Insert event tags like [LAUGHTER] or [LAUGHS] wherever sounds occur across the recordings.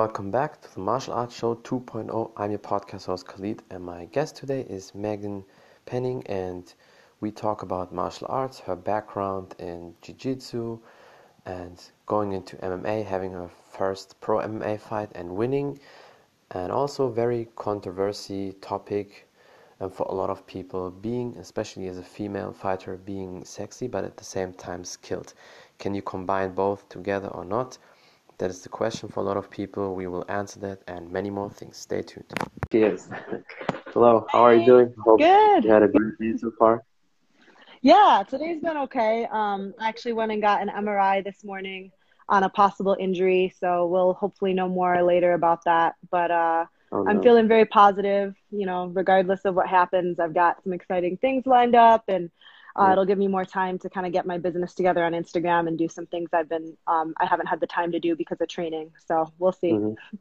welcome back to the Martial Arts Show 2.0. I'm your podcast host Khalid, and my guest today is Meaghan Penning, and we talk about martial arts, her background in Jiu Jitsu, and going into MMA, having her first pro MMA fight and winning, and also very controversy topic and for a lot of people being especially as a female fighter being sexy but at the same time skilled can you combine both together or not that is the question for a lot of people. We will answer that and many more things. Stay tuned. Yes. Hello how are you doing? Hope good. you had a good day so far. Yeah today's been okay. Um i actually went and got an mri this morning on a possible injury so we'll hopefully know more later about that. But uh Oh, no. I'm feeling very positive, you know, regardless of what happens. I've got some exciting things lined up and uh, yeah. it'll give me more time to kind of get my business together on Instagram and do some things I've been, um, I haven't had the time to do because of training. So we'll see. Mm-hmm.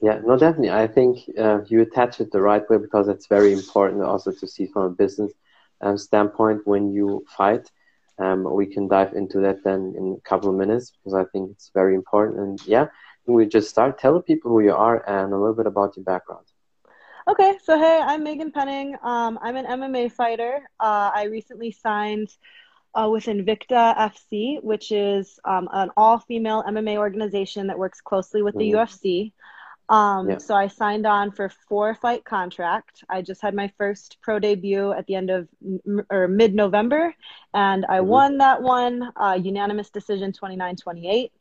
Yeah, no, definitely. I think uh, you attach it the right way because it's very important also to see from a business um, standpoint when you fight. Um, we can dive into that then in a couple of minutes because I think it's very important. And yeah, we just start. Tell people who you are and a little bit about your background. Okay, so hey, I'm Meaghan Penning. Um, I'm an MMA fighter. Uh, I recently signed uh, with Invicta FC, which is um, an all female MMA organization that works closely with the mm. UFC. Um, yeah. So I signed on for four fight contract. I just had my first pro debut at the end of or mid November, and I mm-hmm. won that one uh, unanimous decision 29 28.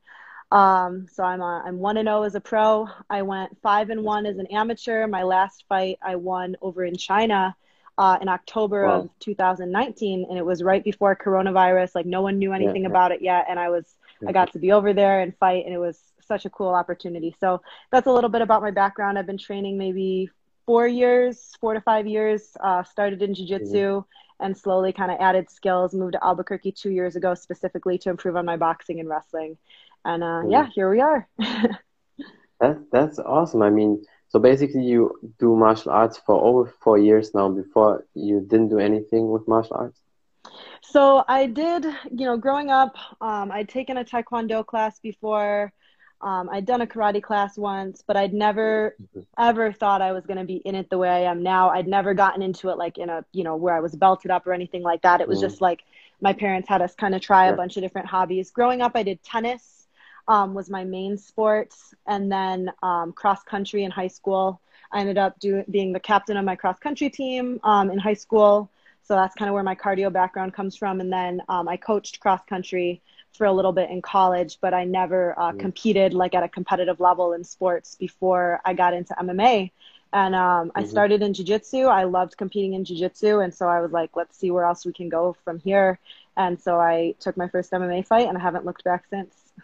Um, so I'm a, I'm one and zero oh as a pro. I went five and one as an amateur. My last fight I won over in China uh, in October wow. of 2019, and it was right before coronavirus. Like no one knew anything yeah. about it yet, and I was I got to be over there and fight, and it was such a cool opportunity. So that's a little bit about my background. I've been training maybe four years, four to five years. Uh, started in jiu-jitsu mm-hmm. and slowly kind of added skills. Moved to Albuquerque two years ago specifically to improve on my boxing and wrestling and uh, yeah, here we are. [LAUGHS] that that's awesome. I mean, so basically, you do martial arts for over four years now. Before you didn't do anything with martial arts. So I did, you know, growing up, um, I'd taken a taekwondo class before. Um, I'd done a karate class once, but I'd never mm-hmm. ever thought I was going to be in it the way I am now. I'd never gotten into it like in a, you know, where I was belted up or anything like that. It was mm. just like my parents had us kind of try yeah. a bunch of different hobbies. Growing up, I did tennis um, was my main sport, and then um, cross country in high school. I ended up doing being the captain of my cross country team um, in high school. So that's kind of where my cardio background comes from. And then um, I coached cross country for a little bit in college, but I never uh, mm. competed like at a competitive level in sports before I got into MMA. And um, mm-hmm. I started in jiu-jitsu. I loved competing in jiu-jitsu. And so I was like, let's see where else we can go from here. And so I took my first MMA fight and I haven't looked back since. [LAUGHS]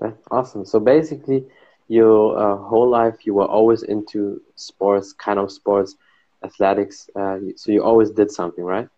That's awesome. So basically, your uh, whole life you were always into sports, kind of sports, athletics. Uh, so you always did something, right?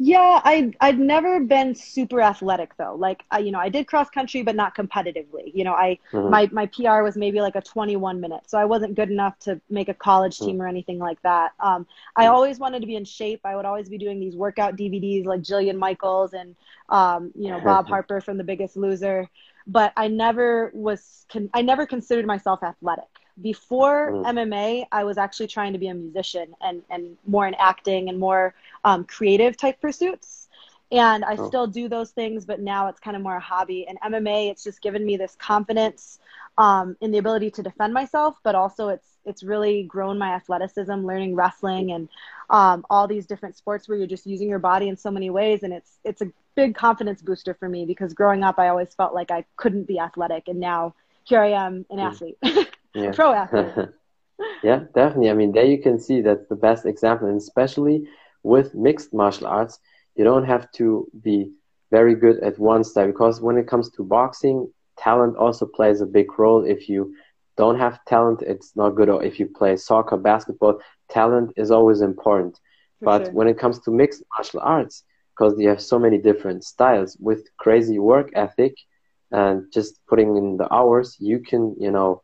Yeah, I I'd never been super athletic though. Like I, you know, I did cross country, but not competitively. You know, I mm-hmm. my my PR was maybe like a 21 minute, so I wasn't good enough to make a college mm-hmm. team mm-hmm. or anything like that. Um, I mm-hmm. always wanted to be in shape. I would always be doing these workout DVDs like Jillian Michaels and um, you know [LAUGHS] Bob Harper from The Biggest Loser but I never was con- I never considered myself athletic. Before mm. MMA, I was actually trying to be a musician and and more in acting and more um, creative type pursuits. And I oh. still do those things, but now it's kind of more a hobby. And MMA, it's just given me this confidence um, in the ability to defend myself, but also it's it's really grown my athleticism, learning wrestling and um, all these different sports where you're just using your body in so many ways, and it's it's a big confidence booster for me because growing up, I always felt like I couldn't be athletic, and now here I am, an mm. athlete, [LAUGHS] yeah. pro athlete. [LAUGHS] yeah, definitely. I mean, there you can see that's the best example, and especially with mixed martial arts, you don't have to be very good at one style because when it comes to boxing, talent also plays a big role. If you don't have talent, it's not good. Or if you play soccer, basketball, talent is always important. For but sure. when it comes to mixed martial arts, because you have so many different styles with crazy work ethic and just putting in the hours, you can, you know,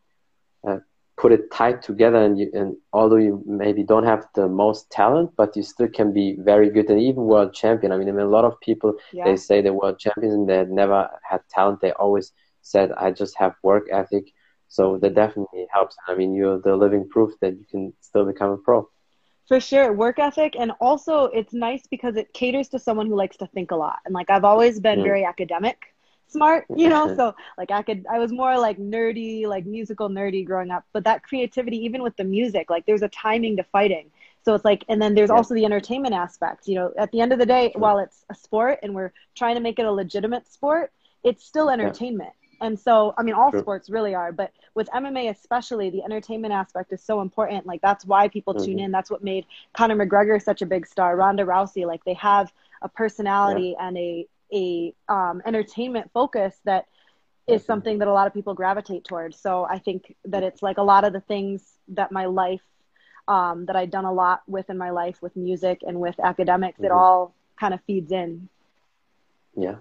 uh, put it tight together. And, you, and although you maybe don't have the most talent, but you still can be very good and even world champion. I mean, I mean a lot of people yeah. they say they're world champions and they never had talent. They always said, "I just have work ethic." So that definitely helps. I mean, you're the living proof that you can still become a pro. For sure, work ethic, and also it's nice because it caters to someone who likes to think a lot. And like I've always been very academic, smart, you know. so like I could, I was more like nerdy, like musical nerdy growing up. But that creativity, even with the music, like there's a timing to fighting. So it's like, and then there's yeah. also the entertainment aspect. You know, at the end of the day, while it's a sport and we're trying to make it a legitimate sport, it's still entertainment. And so, I mean, all sure. sports really are, but with MMA especially, the entertainment aspect is so important. Like that's why people mm-hmm. tune in. That's what made Conor McGregor such a big star. Ronda Rousey, like they have a personality yeah. and a a um, entertainment focus that is mm-hmm. something that a lot of people gravitate towards. So I think that it's like a lot of the things that my life um, that I've done a lot with in my life with music and with academics, mm-hmm. it all kind of feeds in. Yeah,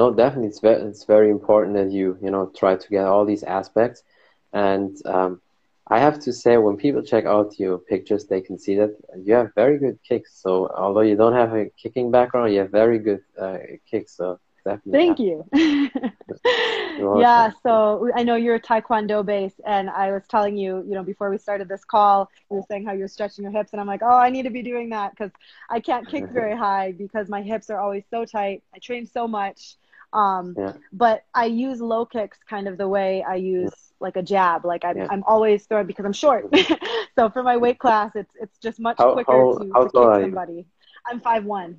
no, definitely, it's very it's very important that you you know try to get all these aspects, and um, I have to say when people check out your pictures, they can see that you have very good kicks. So although you don't have a kicking background, you have very good uh, kicks. So definitely. Thank you. [LAUGHS] [LAUGHS] yeah. So I know you're a Taekwondo base, and I was telling you, you know, before we started this call, you were saying how you're stretching your hips, and I'm like, oh, I need to be doing that because I can't kick [LAUGHS] very high because my hips are always so tight. I train so much. Um, yeah. But I use low kicks kind of the way I use yeah. like a jab. Like I'm, yeah. I'm always throwing because I'm short. [LAUGHS] so for my weight class, it's it's just much how, quicker how, to, how to kick somebody. I'm five one.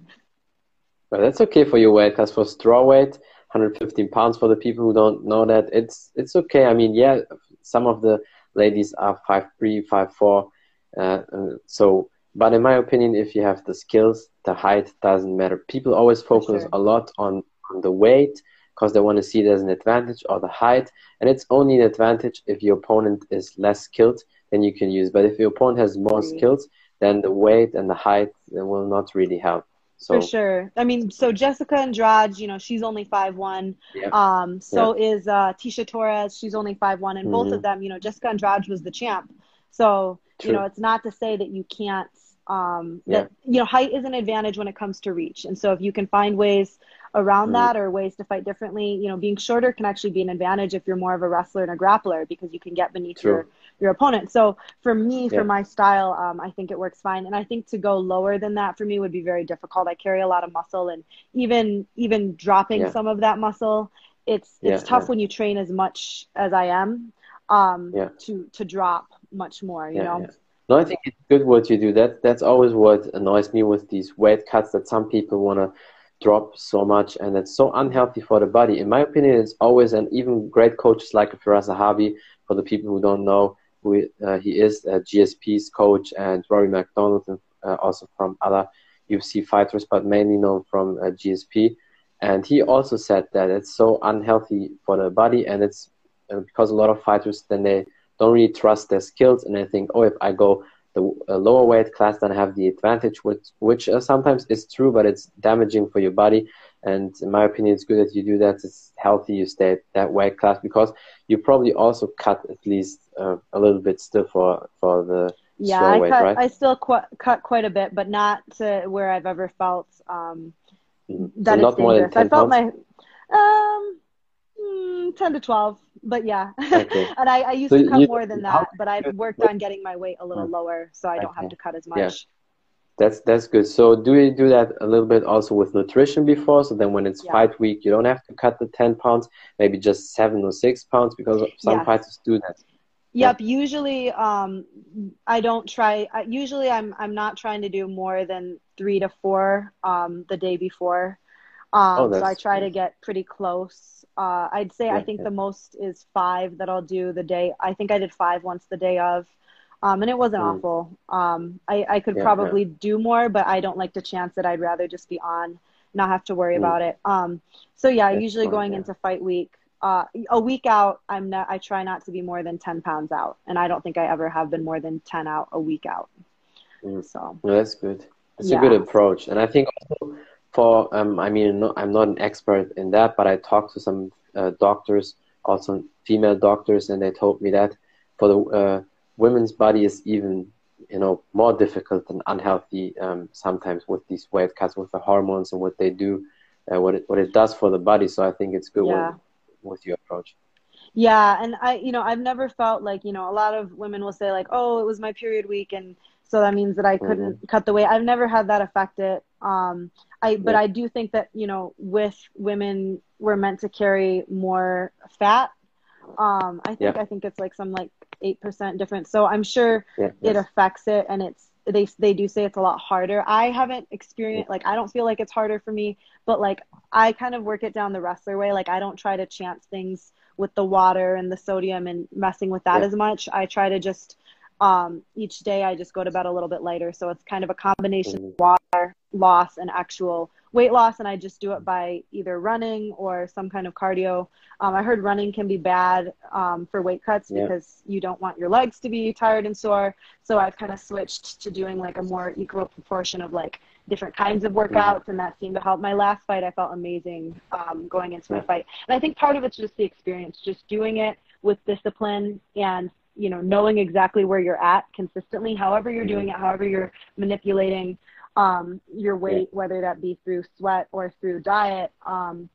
Well, that's okay for your weight class. For straw weight, 115 pounds. For the people who don't know that, it's it's okay. I mean, yeah, some of the ladies are five three, five four. Uh, so, but in my opinion, if you have the skills, the height doesn't matter. People always focus sure. a lot on on the weight because they want to see it as an advantage or the height. And it's only an advantage if your opponent is less skilled, then you can use. But if your opponent has more mm-hmm. skills, then the weight and the height will not really help. So, For sure. I mean, so Jessica Andrade, you know, she's only five one. Yeah. Um, so yeah. is uh, Tecia Torres. She's only five one, and mm-hmm. both of them, you know, Jessica Andrade was the champ. So True. you know, it's not to say that you can't. Um, yeah. that you know, height is an advantage when it comes to reach, and so if you can find ways around mm. that or ways to fight differently. You know, being shorter can actually be an advantage if you're more of a wrestler and a grappler because you can get beneath True. your your opponent. So for me, yeah. for my style, um, I think it works fine. And I think to go lower than that for me would be very difficult. I carry a lot of muscle, and even even dropping yeah. some of that muscle, it's it's yeah, tough when you train as much as I am um, to to drop much more. You know. No, I think it's good what you do. That that's always what annoys me with these weight cuts that some people want to drop so much and it's so unhealthy for the body. In my opinion, it's always, and even great coaches like Firas Zahabi, for the people who don't know who uh, he is, uh, GSP's coach, and Rory MacDonald, and, uh, also from other UFC fighters, but mainly known from uh, GSP. And he also said that it's so unhealthy for the body, and it's uh, because a lot of fighters then they don't really trust their skills, and they think, oh, if I go the lower weight class then have the advantage, which, which uh, sometimes is true, but it's damaging for your body. And in my opinion, it's good that you do that. It's healthy you stay that weight class because you probably also cut at least uh, a little bit still for for the yeah. I weight, cut. Right? I still qu- cut quite a bit, but not to where I've ever felt um, mm-hmm. that so it's dangerous. I felt pounds? my um mm, ten to twelve but yeah, okay. [LAUGHS] and I, I used so to cut you, more than that, but I've worked on getting my weight a little hmm. lower, so I don't okay. have to cut as much. Yeah. That's that's good. So do you do that a little bit also with nutrition before? So then when it's yeah. fight week, you don't have to cut the ten pounds, maybe just seven or six pounds because some yes. fighters do that. Yep. Yeah. Usually, um, I don't try. Usually, I'm I'm not trying to do more than three to four um, the day before. Um, oh, so I try to get pretty close. Uh, I'd say yeah, I think the most is five that I'll do the day. I think I did five once the day of, um, and it wasn't mm. awful. Um, I, I could yeah, probably do more, but I don't like to chance it. I'd rather just be on, not have to worry mm. about it. Um, so yeah, That's usually fun, going into fight week, uh, a week out, I'm not. I try not to be more than ten pounds out, and I don't think I ever have been more than ten out a week out. Mm. So well, that's good. That's a good approach, and I think also for um, I mean, no, I'm not an expert in that, but I talked to some uh, doctors, also female doctors, and they told me that for the uh, women's body is even you know more difficult and unhealthy um, sometimes with these weight cuts with the hormones and what they do, uh, what it what it does for the body. So I think it's good yeah. with, with your approach. Yeah, and I, you know, I've never felt like, you know, a lot of women will say like, "Oh, it was my period week," and so that means that I couldn't mm-hmm. cut the weight. I've never had that affect it. Um, I, but yeah. I do think that you know, with women, we're meant to carry more fat. Um, I think yeah. I think it's like some like eight percent difference. So I'm sure yeah, it affects it, and it's they they do say it's a lot harder. I haven't experienced like I don't feel like it's harder for me, but like I kind of work it down the wrestler way. Like I don't try to chance things with the water and the sodium and messing with that as much. I try to just um, each day I just go to bed a little bit lighter. So it's kind of a combination of water loss and actual weight loss. And I just do it by either running or some kind of cardio. Um, I heard running can be bad um, for weight cuts yeah. because you don't want your legs to be tired and sore. So I've kind of switched to doing like a more equal proportion of like different kinds of workouts. Mm-hmm. And that seemed to help. My last fight, I felt amazing um, going into my fight. And I think part of it's just the experience, just doing it with discipline and you know knowing exactly where you're at consistently however you're doing it however you're manipulating um, your weight whether that be through sweat or through diet um,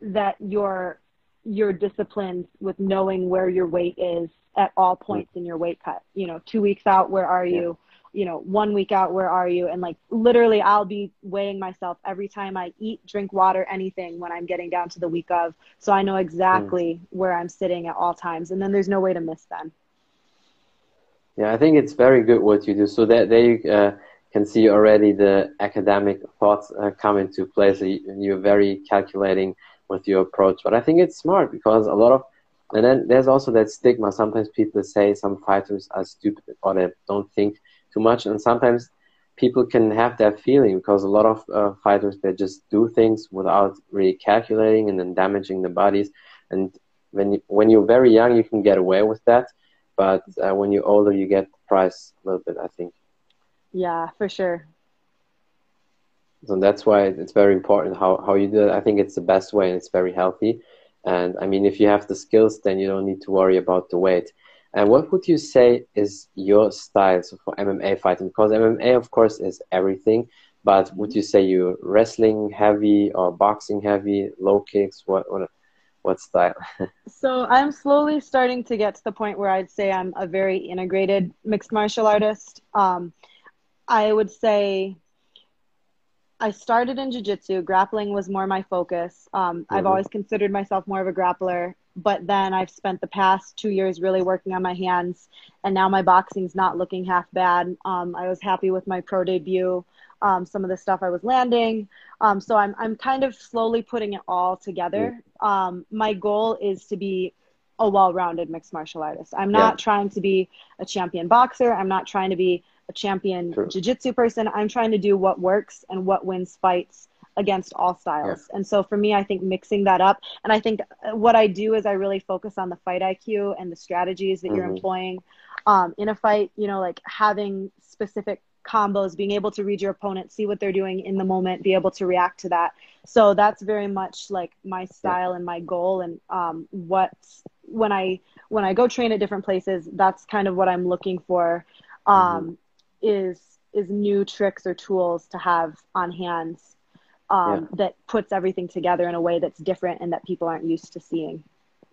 that you're you're disciplined with knowing where your weight is at all points in your weight cut. You know two weeks out where are you? You know one week out where are you? And like literally i'll be weighing myself every time i eat drink water anything when i'm getting down to the week of so i know exactly mm. where i'm sitting at all times and then there's no way to miss them yeah, I think it's very good what you do. So that there you uh, can see already the academic thoughts uh, come into place. You're very calculating with your approach. But I think it's smart because a lot of, and then there's also that stigma. Sometimes people say some fighters are stupid or they don't think too much. And sometimes people can have that feeling because a lot of uh, fighters, they just do things without really calculating and then damaging the bodies. And when, you, when you're very young, you can get away with that but uh, when you're older, you get the price a little bit. I think. Yeah, for sure. So that's why it's very important how, how you do it. I think it's the best way and it's very healthy. And I mean, if you have the skills, then you don't need to worry about the weight. And what would you say is your style so for MMA fighting? Because MMA, of course, is everything. But would you say you're wrestling heavy or boxing heavy, low kicks? What, what what style? so I'm slowly starting to get to the point where I'd say I'm a very integrated mixed martial artist. Um, I would say I started in jiu-jitsu. Grappling was more my focus. Um, mm-hmm. I've always considered myself more of a grappler, but then I've spent the past two years really working on my hands, and now my boxing's not looking half bad. Um, I was happy with my pro debut um, some of the stuff I was landing. Um, so I'm I'm kind of slowly putting it all together. Um, my goal is to be a well-rounded mixed martial artist. I'm not yeah. trying to be a champion boxer. I'm not trying to be a champion True. jiu-jitsu person. I'm trying to do what works and what wins fights against all styles. Yeah. And so for me, I think mixing that up, and I think what I do is I really focus on the fight IQ and the strategies that mm-hmm. you're employing um, in a fight. You know, like having specific combos, being able to read your opponent, see what they're doing in the moment, be able to react to that. So that's very much like my style and my goal and um, what when I when I go train at different places, that's kind of what I'm looking for um, mm-hmm. is is new tricks or tools to have on hand um, yeah. that puts everything together in a way that's different and that people aren't used to seeing.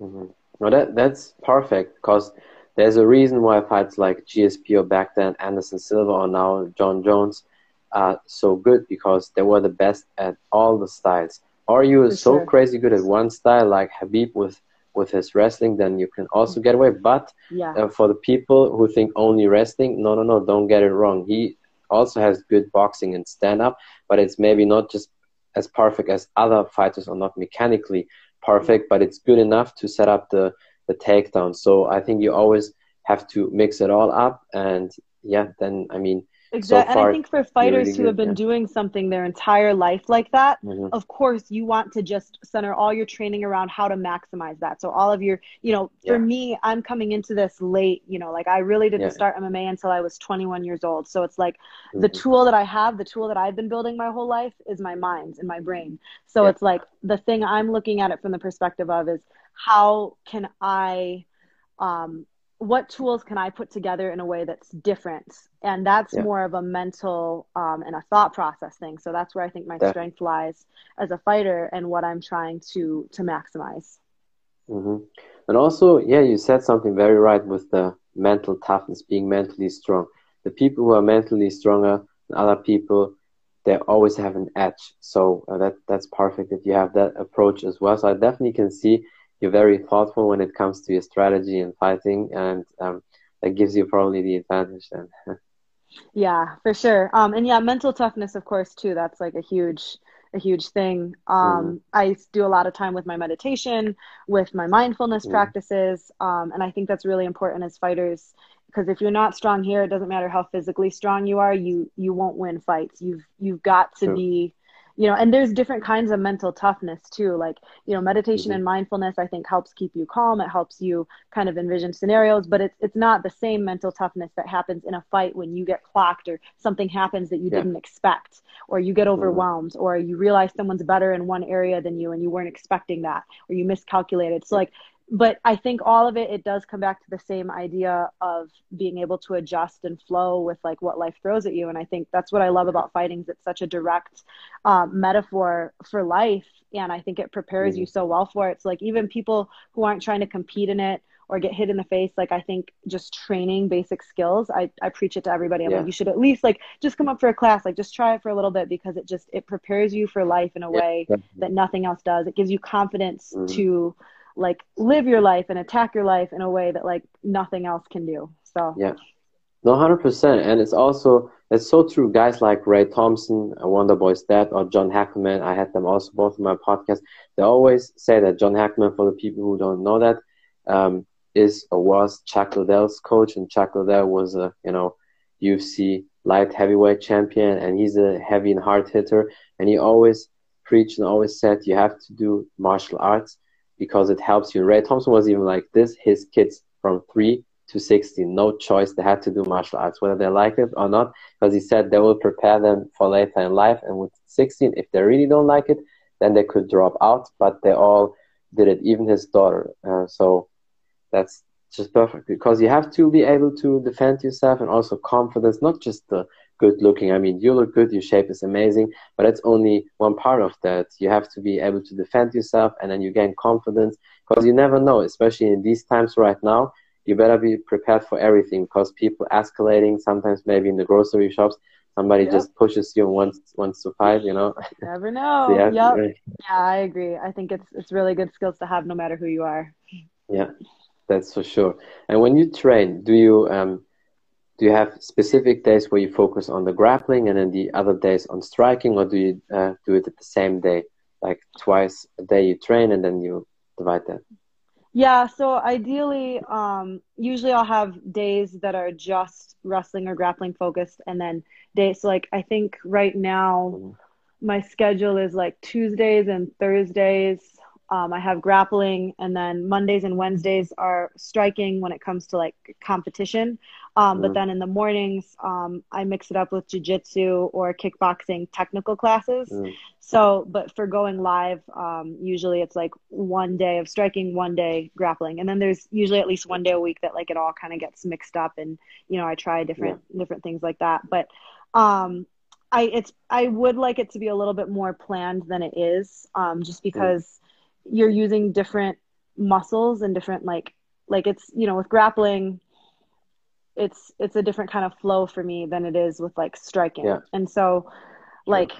Mm-hmm. Well, that that's perfect because there's a reason why fights like GSP or back then Anderson Silva or now Jon Jones are so good because they were the best at all the styles. Or you are so sure. crazy good at one style like Khabib with with his wrestling, then you can also get away. But yeah. uh, for the people who think only wrestling, no, no, no, don't get it wrong. He also has good boxing and stand up, but it's maybe not just as perfect as other fighters or not mechanically perfect, but it's good enough to set up the the takedown. So I think you always have to mix it all up, and yeah, then I mean. Exactly. So and I think for fighters really who have been yeah. doing something their entire life like that, mm-hmm. of course, you want to just center all your training around how to maximize that. So all of your, you know, for yeah. me, I'm coming into this late, you know, like I really didn't yeah. start MMA until I was 21 years old. So it's like mm-hmm. the tool that I have, the tool that I've been building my whole life is my mind and my brain. So it's like the thing I'm looking at it from the perspective of is how can I, um, what tools can I put together in a way that's different? And that's yeah. more of a mental um, and a thought process thing. So that's where I think my yeah. strength lies as a fighter and what I'm trying to to maximize. Mm-hmm. And also, yeah, you said something very right with the mental toughness, being mentally strong. The people who are mentally stronger than other people, they always have an edge. So uh, that that's perfect if you have that approach as well. So I definitely can see you're very thoughtful when it comes to your strategy and fighting, and um, that gives you probably the advantage then. [LAUGHS] yeah, for sure. Um, and yeah, mental toughness, of course, too. That's like a huge a huge thing. Um, mm. I do a lot of time with my meditation, with my mindfulness mm. practices, um, and I think that's really important as fighters because if you're not strong here, it doesn't matter how physically strong you are, you you won't win fights. You've you've got to True. be you know and there's different kinds of mental toughness too like you know meditation mm-hmm. and mindfulness i think helps keep you calm it helps you kind of envision scenarios but it's it's not the same mental toughness that happens in a fight when you get clocked or something happens that you yeah. didn't expect or you get mm-hmm. overwhelmed mm-hmm. or you realize someone's better in one area than you and you weren't expecting that or you miscalculated so like but I think all of it it does come back to the same idea of being able to adjust and flow with like what life throws at you and I think that's what I love about fighting is it's such a direct um, metaphor for life and I think it prepares mm-hmm. you so well for it so like even people who aren't trying to compete in it or get hit in the face like I think just training basic skills I, I preach it to everybody I'm yeah. like you should at least like just come up for a class like just try it for a little bit because it just it prepares you for life in a yeah. way that nothing else does it gives you confidence mm-hmm. to like live your life and attack your life in a way that like nothing else can do. So yeah, no, hundred percent, and it's also it's so true. Guys like Ray Thompson, Wonder Boy's dad, or John Hackleman. I had them also both in my podcast. They always say that John Hackleman, for the people who don't know that, um, is or was Chuck Liddell's coach, and Chuck Liddell was a you know UFC light heavyweight champion, and he's a heavy and hard hitter, and he always preached and always said you have to do martial arts because it helps you. Ray Thompson was even like this. His kids from three to 16, no choice. They had to do martial arts, whether they like it or not, because he said they will prepare them for later in life. And with 16, if they really don't like it, then they could drop out. But they all did it, even his daughter. Uh, so that's just perfect because you have to be able to defend yourself and also confidence, not just the good looking. I mean, you look good, your shape is amazing, but that's only one part of that. You have to be able to defend yourself and then you gain confidence because you never know, especially in these times right now. You better be prepared for everything because people escalating, sometimes maybe in the grocery shops, somebody yep. just pushes you and wants wants to fight, you know. Never know. [LAUGHS] yeah, yep. yeah, I agree. I think it's it's really good skills to have no matter who you are. Yeah, that's for sure. And when you train, do you um do you have specific days where you focus on the grappling and then the other days on striking or do you uh, do it at the same day like twice a day you train and then you divide that yeah so ideally um, usually i'll have days that are just wrestling or grappling focused and then days so like i think right now mm-hmm. my schedule is like tuesdays and thursdays um, I have grappling, and then Mondays and Wednesdays are striking when it comes to like competition. Um, mm But then in the mornings, um, I mix it up with jujitsu or kickboxing technical classes. mm So, but for going live, um, usually it's like one day of striking, one day grappling, and then there's usually at least one day a week that like it all kind of gets mixed up, and you know I try different yeah. different things like that. But um, I it's I would like it to be a little bit more planned than it is, um, just because. mm you're using different muscles and different like like it's you know with grappling it's it's a different kind of flow for me than it is with like striking yeah. and so like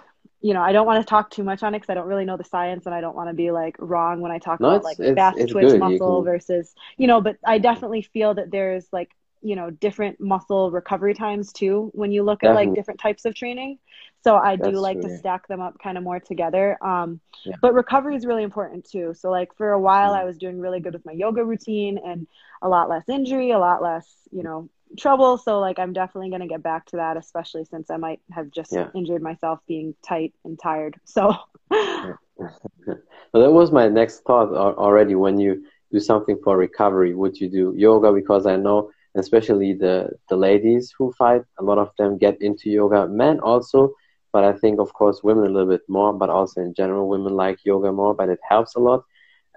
you know i don't want to talk too much on it because i don't really know the science and i don't want to be like wrong when i talk no, about like fast it's twitch good. muscle can... versus you know but i definitely feel that there's like you know different muscle recovery times too when you look Definitely. at like different types of training so i do like true, to stack them up kind of more together um, yeah. but recovery is really important too so like for a while mm. i was doing really good with my yoga routine and a lot less injury a lot less you know trouble so like i'm definitely going to get back to that especially since i might have just yeah. injured myself being tight and tired so well [LAUGHS] that was my next thought already when you do something for recovery would you do yoga because i know especially the the ladies who fight. A lot of them get into yoga. Men also, but I think of course women a little bit more. But also in general, women like yoga more. But it helps a lot,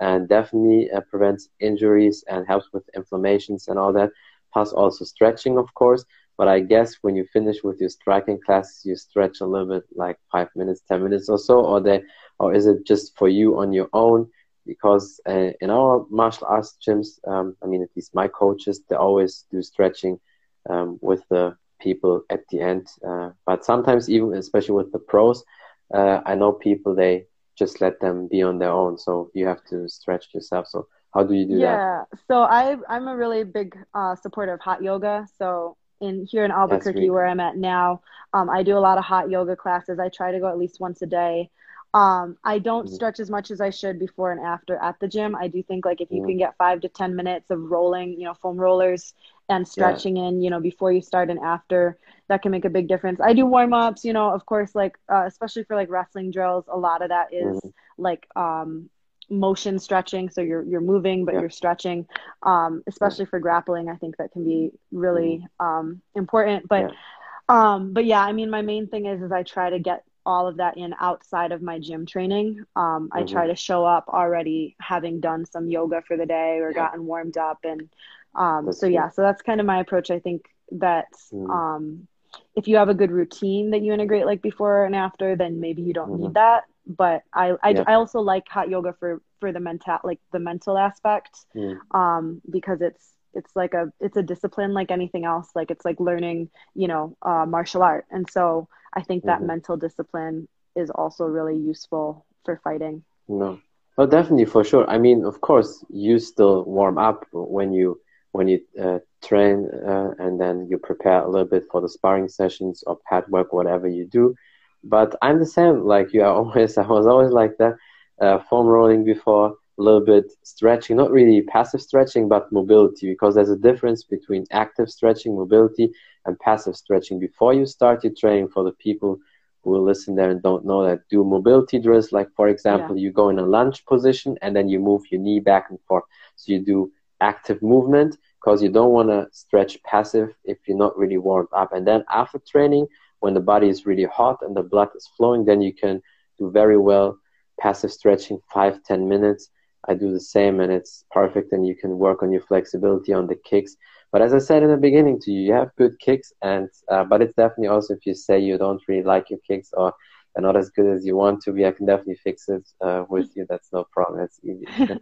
and definitely uh, prevents injuries and helps with inflammations and all that. Plus also stretching, of course. But I guess when you finish with your striking classes, you stretch a little bit, like five minutes, ten minutes or so, or they, or is it just for you on your own? because uh, in our martial arts gyms, um, I mean, at least my coaches, they always do stretching um, with the people at the end. Uh, but sometimes, even especially with the pros, uh, I know people they just let them be on their own. So you have to stretch yourself. So how do you do yeah. that? Yeah. So I I'm a really big uh, supporter of hot yoga. So in here in Albuquerque, where I'm at now, um, I do a lot of hot yoga classes. I try to go at least once a day. Um, I don't mm-hmm. stretch as much as I should before and after at the gym. I do think like if you mm-hmm. can get five to ten minutes of rolling, you know, foam rollers and stretching yeah. in, you know, before you start and after, that can make a big difference. I do warm ups, you know, of course, like uh, especially for like wrestling drills, a lot of that is mm-hmm. like um, motion stretching. So you're you're moving, but yeah. you're stretching. Um, especially for grappling, I think that can be really mm-hmm. um, important. But yeah. um, but yeah, I mean, my main thing is is I try to get all of that in outside of my gym training. Um, I mm-hmm. try to show up already having done some yoga for the day or yeah. gotten warmed up. And um, so, yeah, so that's kind of my approach. I think that mm. um, if you have a good routine that you integrate like before and after, then maybe you don't mm-hmm. need that. But I, I, yeah. I, also like hot yoga for, for the mental, like the mental aspect, mm. um, because it's, it's like a it's a discipline like anything else like it's like learning you know uh, martial art and so i think that mm-hmm. mental discipline is also really useful for fighting no oh definitely for sure i mean of course you still warm up when you when you uh, train uh, and then you prepare a little bit for the sparring sessions or pad work whatever you do but i'm the same like you are [LAUGHS] always i was always like that uh, foam rolling before a little bit stretching, not really passive stretching, but mobility, because there's a difference between active stretching, mobility, and passive stretching. Before you start your training, for the people who will listen there and don't know that, do mobility drills. Like, for example, yeah. you go in a lunge position and then you move your knee back and forth. So you do active movement because you don't want to stretch passive if you're not really warmed up. And then after training, when the body is really hot and the blood is flowing, then you can do very well passive stretching, five, ten minutes I do the same and it's perfect and you can work on your flexibility on the kicks. But as I said in the beginning to you, you have good kicks and uh, but it's definitely also if you say you don't really like your kicks or they're not as good as you want to be, I can definitely fix it uh, with you. That's no problem. That's easy. [LAUGHS]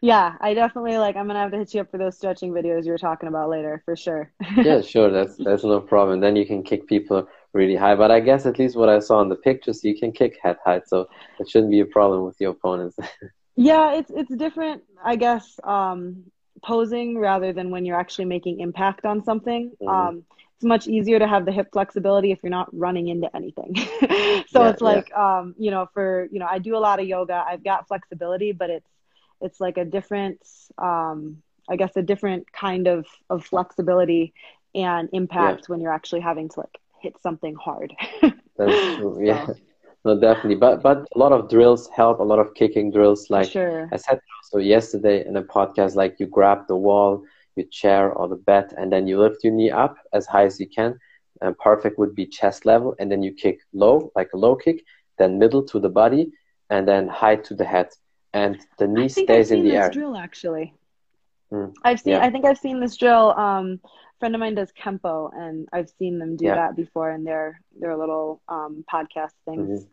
yeah, I definitely like. I'm gonna have to hit you up for those stretching videos you were talking about later, for sure. [LAUGHS] yeah, sure. That's that's no problem. Then you can kick people really high. But I guess at least what I saw in the pictures, you can kick head height, so it shouldn't be a problem with your opponents. [LAUGHS] Yeah, it's it's different, I guess, um, posing rather than when you're actually making impact on something. Mm-hmm. Um, it's much easier to have the hip flexibility if you're not running into anything. [LAUGHS] so yeah, it's like, yeah. um, you know, for you know, I do a lot of yoga. I've got flexibility, but it's it's like a different, um, I guess, a different kind of of flexibility and impact yeah. when you're actually having to like hit something hard. [LAUGHS] That's true. Yeah. No, definitely. But but a lot of drills help. A lot of kicking drills, like sure. I said so yesterday in a podcast, like you grab the wall, your chair or the bed, and then you lift your knee up as high as you can. And perfect would be chest level, and then you kick low, like a low kick, then middle to the body, and then high to the head, and the knee stays in the air. Drill actually. Mm, I've seen. Yeah. I think I've seen this drill. Um, friend of mine does kempo, and I've seen them do yeah. that before in their their little um, podcast things. Mm-hmm.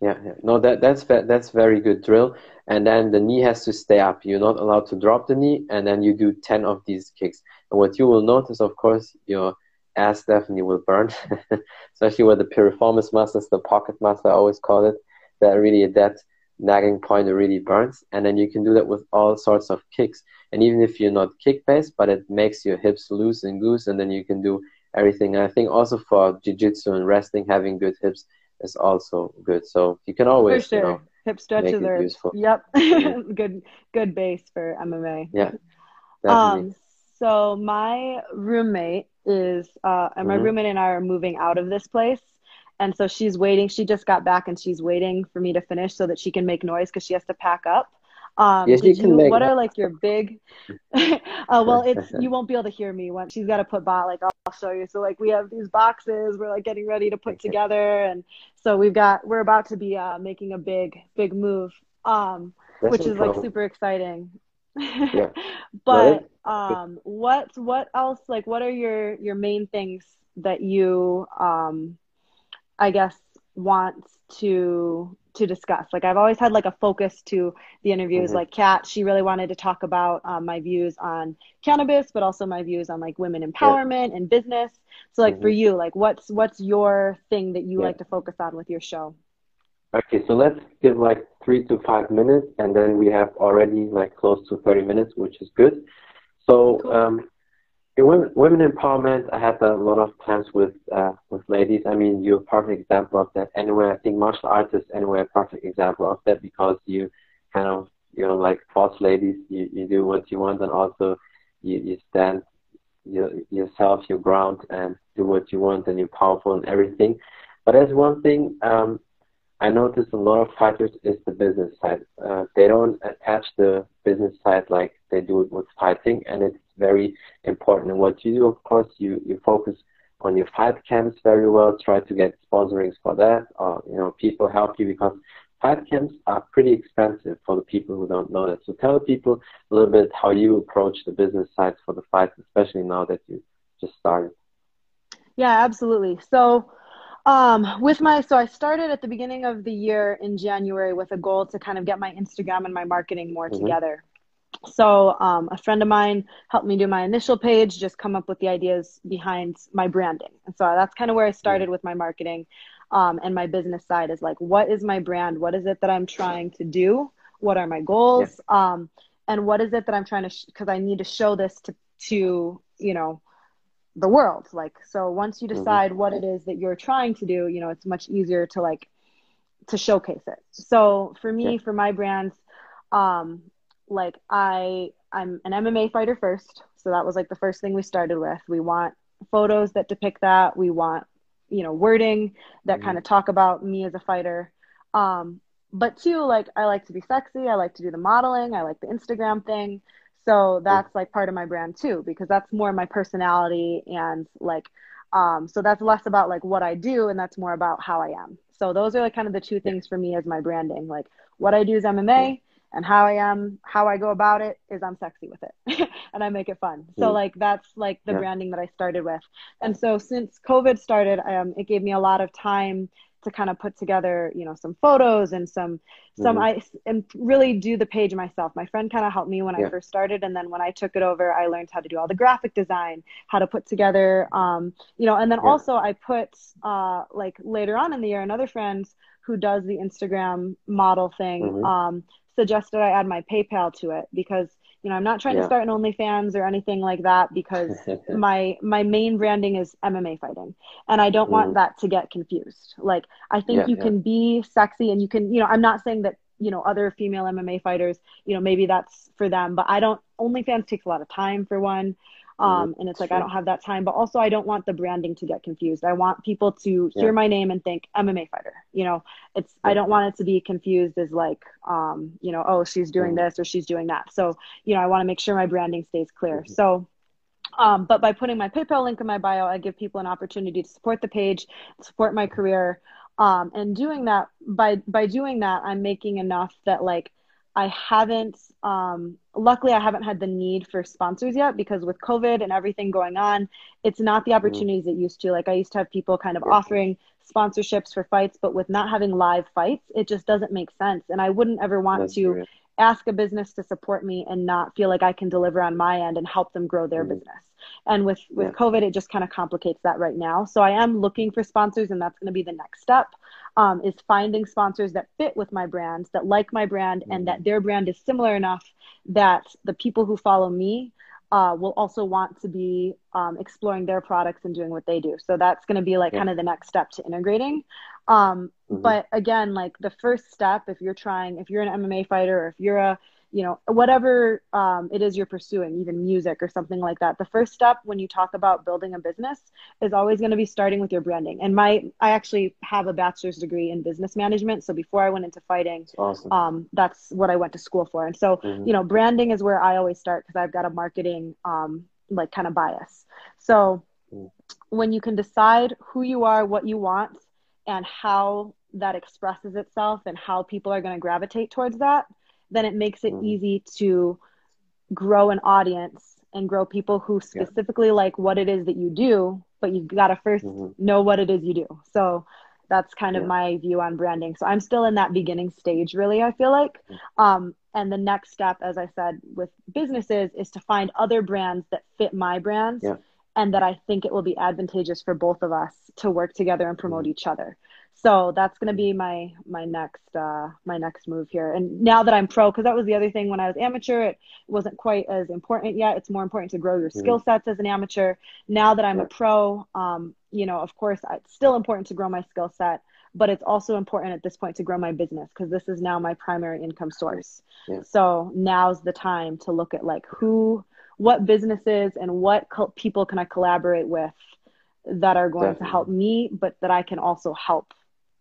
Yeah, yeah, no, that that's that's very good drill. And then the knee has to stay up. You're not allowed to drop the knee, and then you do ten of these kicks. And what you will notice, of course, your ass definitely will burn, [LAUGHS] especially with the piriformis muscles, the pocket muscle, I always call it. That really that nagging point it really burns. And then you can do that with all sorts of kicks. And even if you're not kick based, but it makes your hips loose and goose, and then you can do everything. And I think also for jiu-jitsu and wrestling, having good hips is also good. So you can always, sure. you know, hip stretches are useful. Yep, [LAUGHS] good, good base for MMA. Yeah. [LAUGHS] Um. So my roommate is, uh, and my mm-hmm. roommate and I are moving out of this place. And so she's waiting. She just got back and she's waiting for me to finish so that she can make noise because she has to pack up. Um, yes, you can you, make what are like your big? [LAUGHS] uh, well, it's [LAUGHS] you won't be able to hear me when she's got to put bot. Like I'll, I'll show you. So like we have these boxes. We're like getting ready to put together, and so we've got we're about to be uh, making a big big move, um, which is like super exciting. yeah. [LAUGHS] but um, what what else? Like, what are your your main things that you um I guess, wants to to discuss. Like I've always had like a focus to the interviews. Mm-hmm. Like Kat, she really wanted to talk about um, my views on cannabis, but also my views on like women empowerment yeah. and business. So like mm-hmm. for you, like what's what's your thing that you yeah. like to focus on with your show? Okay, so let's give like three to five minutes, and then we have already like close to thirty minutes, which is good. So cool. um, women, women empowerment, I had a lot of times with uh, with ladies. I mean, you're a perfect example of that. Anyway, I think martial arts is anyway a perfect example of that because you kind of you know like boss ladies. You you do what you want, and also you you stand your, yourself your ground and do what you want, and you're powerful and everything. But there's one thing um, I noticed a lot of fighters is the business side. Uh, they don't attach the business side like they do it with fighting, and it's very important. And what you do, of course, you, you focus on your fight camps very well, try to get sponsorings for that, or, you know, people help you because fight camps are pretty expensive for the people who don't know that. So tell people a little bit how you approach the business side for the fights, especially now that you just started. Yeah, absolutely. So, um, with my so I started at the beginning of the year in January with a goal to kind of get my Instagram and my marketing more mm-hmm. together. So um, a friend of mine helped me do my initial page, just come up with the ideas behind my branding. And so that's kind of where I started with my marketing um, and my business side is like, what is my brand? What is it that I'm trying to do? What are my goals? Yeah. Um, and what is it that I'm trying to, because sh- I need to show this to, to, you know, the world. Like, so once you mm-hmm. decide mm-hmm. what it is that you're trying to do, you know, it's much easier to like, to showcase it. So for me, yeah. for my brands, um, like I I'm an MMA fighter first, so that was like the first thing we started with. We want photos that depict that. We want you know wording that mm-hmm. kind of talk about me as a fighter. Um, but two, like I like to be sexy. I like to do the modeling. I like the Instagram thing. So that's like part of my brand too, because that's more my personality and like, um, so that's less about like what I do and that's more about how I am. So those are like kind of the two things for me as my branding. Like what I do is MMA, and how I am, how I go about it is I'm sexy with it [LAUGHS] and I make it fun. So like that's like the yeah. branding that I started with. And so since COVID started, um, it gave me a lot of time to kind of put together, you know, some photos and some, some, mm-hmm. I, and really do the page myself. My friend kind of helped me when yeah. I first started. And then when I took it over, I learned how to do all the graphic design, how to put together, um, you know, and then yeah. also I put, uh, like later on in the year, another friend who does the Instagram model thing, mm-hmm. um, suggested I add my PayPal to it because you know I'm not trying yeah. to start an OnlyFans or anything like that because [LAUGHS] my my main branding is MMA fighting and I don't mm. want that to get confused. Like I think yeah, you yeah. can be sexy and you can you know I'm not saying that you know other female MMA fighters you know maybe that's for them but I don't OnlyFans takes a lot of time for one um, and it's like I don't have that time, but also I don't want the branding to get confused. I want people to yeah. hear my name and think MMA fighter. You know, it's yeah. I don't want it to be confused as like, um, you know, oh she's doing mm-hmm. this or she's doing that. So you know, I want to make sure my branding stays clear. Mm-hmm. So. Um, but by putting my PayPal link in my bio, I give people an opportunity to support the page, support my career, um, and doing that by by doing that, I'm making enough that like I haven't, um, luckily, I haven't had the need for sponsors yet because with COVID and everything going on, it's not the mm-hmm. opportunities mm-hmm. it used to. Like, I used to have people kind of offering sponsorships for fights, but with not having live fights, it just doesn't make sense. And I wouldn't ever want That's to great. ask a business to support me and not feel like I can deliver on my end and help them grow their mm-hmm. business. And with, with yeah. COVID, it just kind of complicates that right now. So I am looking for sponsors, and that's going to be the next step um, is finding sponsors that fit with my brand, that like my brand, mm-hmm. and that their brand is similar enough that the people who follow me uh, will also want to be um, exploring their products and doing what they do. So that's going to be like yeah. kind of the next step to integrating. Um, mm-hmm. But again, like the first step, if you're trying, if you're an MMA fighter or if you're a you know whatever um, it is you're pursuing even music or something like that the first step when you talk about building a business is always going to be starting with your branding and my i actually have a bachelor's degree in business management so before i went into fighting that's awesome. um, that's what i went to school for and so mm-hmm. you know branding is where i always start because i've got a marketing um, like kind of bias so mm. when you can decide who you are what you want and how that expresses itself and how people are going to gravitate towards that then it makes it mm-hmm. easy to grow an audience and grow people who specifically yeah. like what it is that you do, but you've got to 1st mm-hmm. know what it is you do. So That's kind of my view on branding. So I'm still in that beginning stage, really, I feel like. Um, and the next step, as I said, with businesses is to find other brands that fit my brands yeah. and that I think it will be advantageous for both of us to work together and promote mm-hmm. each other. So that's going to be my my next uh, my next move here. And now that I'm pro, because that was the other thing when I was amateur, it wasn't quite as important yet. It's more important to grow your mm-hmm. skill sets as an amateur. Now that I'm a pro, um, you know, of course, it's still important to grow my skill set, but it's also important at this point to grow my business because this is now my primary income source. Yeah. So now's the time to look at like who, what businesses, and what co- people can I collaborate with that are going Definitely. to help me, but that I can also help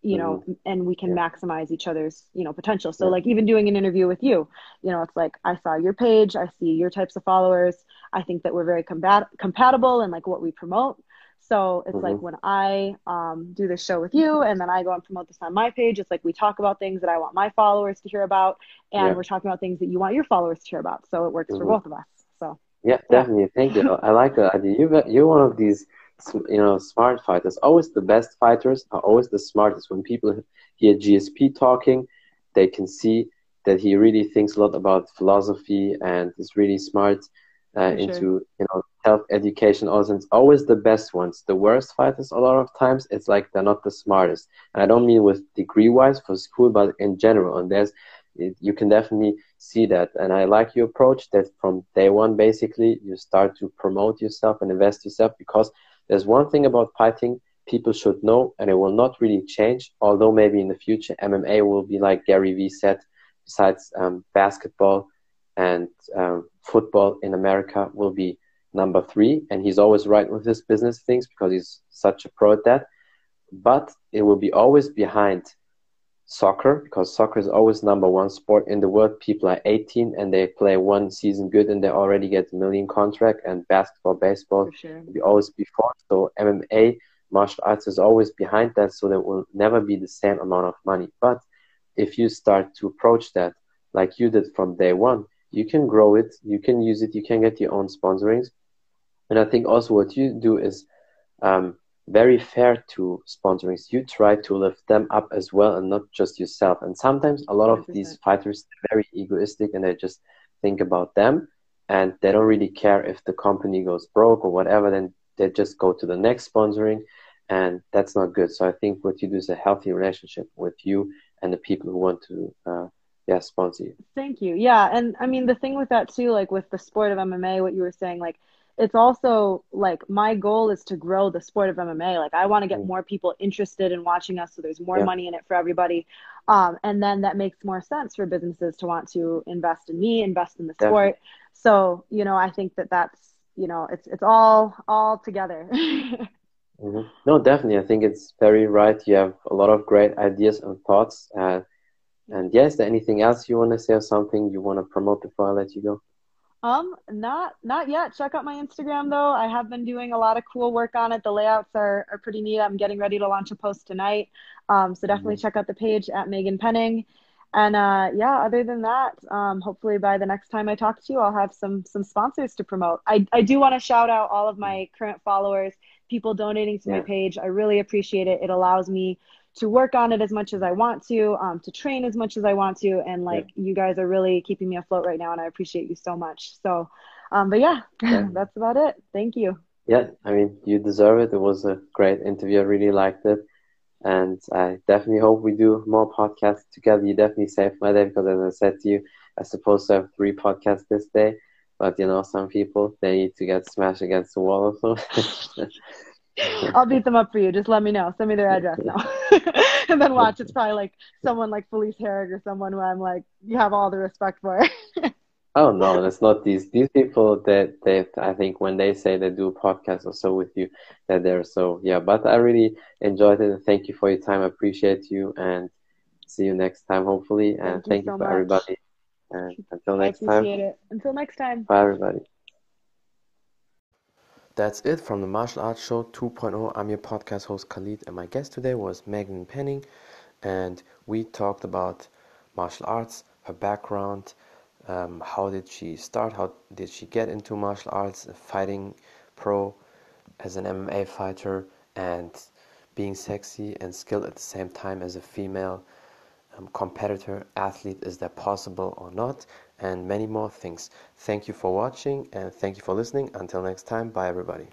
you know mm-hmm. and we can yeah. maximize each other's you know potential so yeah. like even doing an interview with you you know it's like i saw your page i see your types of followers i think that we're very combat- compatible and like what we promote so it's mm-hmm. like when i um, do this show with you and then i go and promote this on my page it's like we talk about things that i want my followers to hear about and yeah. we're talking about things that you want your followers to hear about so it works mm-hmm. for both of us so yeah definitely thank you i like that idea you you're one of these you know, smart fighters. Always the best fighters are always the smartest. When people hear GSP talking, they can see that he really thinks a lot about philosophy and is really smart uh, into you know health education. Also, it's always the best ones. The worst fighters, a lot of times, it's like they're not the smartest. And I don't mean with degree wise for school, but in general. And there's you can definitely see that. And I like your approach that from day one, basically, you start to promote yourself and invest yourself because there's one thing about fighting people should know, and it will not really change, although maybe in the future MMA will be like Gary Vee said, besides um, basketball and um, football in America will be number three. And he's always right with his business things because he's such a pro at that. But it will be always behind soccer because soccer is always number one sport in the world. People are 18 and they play one season good and they already get a million contract. And basketball, baseball, sure. be always before. So MMA, martial arts is always behind that. So there will never be the same amount of money. But if you start to approach that like you did from day one, you can grow it, you can use it, you can get your own sponsorings. And I think also what you do is um, very fair to sponsorings. You try to lift them up as well and not just yourself. And sometimes a lot of 100%. these fighters are very egoistic and they just think about them and they don't really care if the company goes broke or whatever, then they just go to the next sponsoring and that's not good. So I think what you do is a healthy relationship with you and the people who want to uh, yeah sponsor you. Thank you. Yeah, and I mean the thing with that too, like with the sport of MMA, what you were saying, like it's also like my goal is to grow the sport of MMA. Like I want to get mm. more people interested in watching us so there's more yeah. money in it for everybody. Um, and then that makes more sense for businesses to want to invest in me, invest in the Definitely. sport. So, you know, I think that that's, you know, it's, it's all, all together. [LAUGHS] mm-hmm. No, definitely. I think it's very right. You have a lot of great ideas and thoughts. Uh, and yes, is there anything else you want to say or something you want to promote before I let you go? Um, not not yet. Check out my Instagram though. I have been doing a lot of cool work on it. The layouts are are pretty neat. I'm getting ready to launch a post tonight. Um, so definitely mm-hmm. check out the page at Meaghan Penning. And uh, yeah, other than that, um, hopefully by the next time I talk to you, I'll have some some sponsors to promote. I I do want to shout out all of my current followers, people donating to yeah. my page. I really appreciate it. It allows me to work on it as much as I want to, um, to train as much as I want to. And like yeah. you guys are really keeping me afloat right now, and I appreciate you so much. So, um, but yeah, [LAUGHS] yeah, that's about it. Thank you. Yeah, I mean, you deserve it. It was a great interview. I really liked it. And I definitely hope we do more podcasts together. You definitely saved my day because, as I said to you, I supposed to have three podcasts this day. But you know, some people they need to get smashed against the wall or so. [LAUGHS] I'll beat them up for you. Just let me know. Send me their address now. [LAUGHS] and then watch. It's probably like someone like Felice Herrig or someone who I'm like, you have all the respect for. [LAUGHS] oh no, it's not these these people that they I think when they say they do a podcast or so with you, that they're so yeah. But I really enjoyed it. And Thank you for your time. I appreciate you and see you next time hopefully. And thank, thank you, so you for much. everybody. And until next time. it. Until next time. Bye everybody. That's it from the Martial Arts Show 2.0. I'm your podcast host Khalid, and my guest today was Meaghan Penning, and we talked about martial arts, her background, um, how did she start, how did she get into martial arts, fighting pro as an MMA fighter, and being sexy and skilled at the same time as a female um, competitor athlete is that possible or not and many more things. Thank you for watching and thank you for listening. Until next time, bye everybody.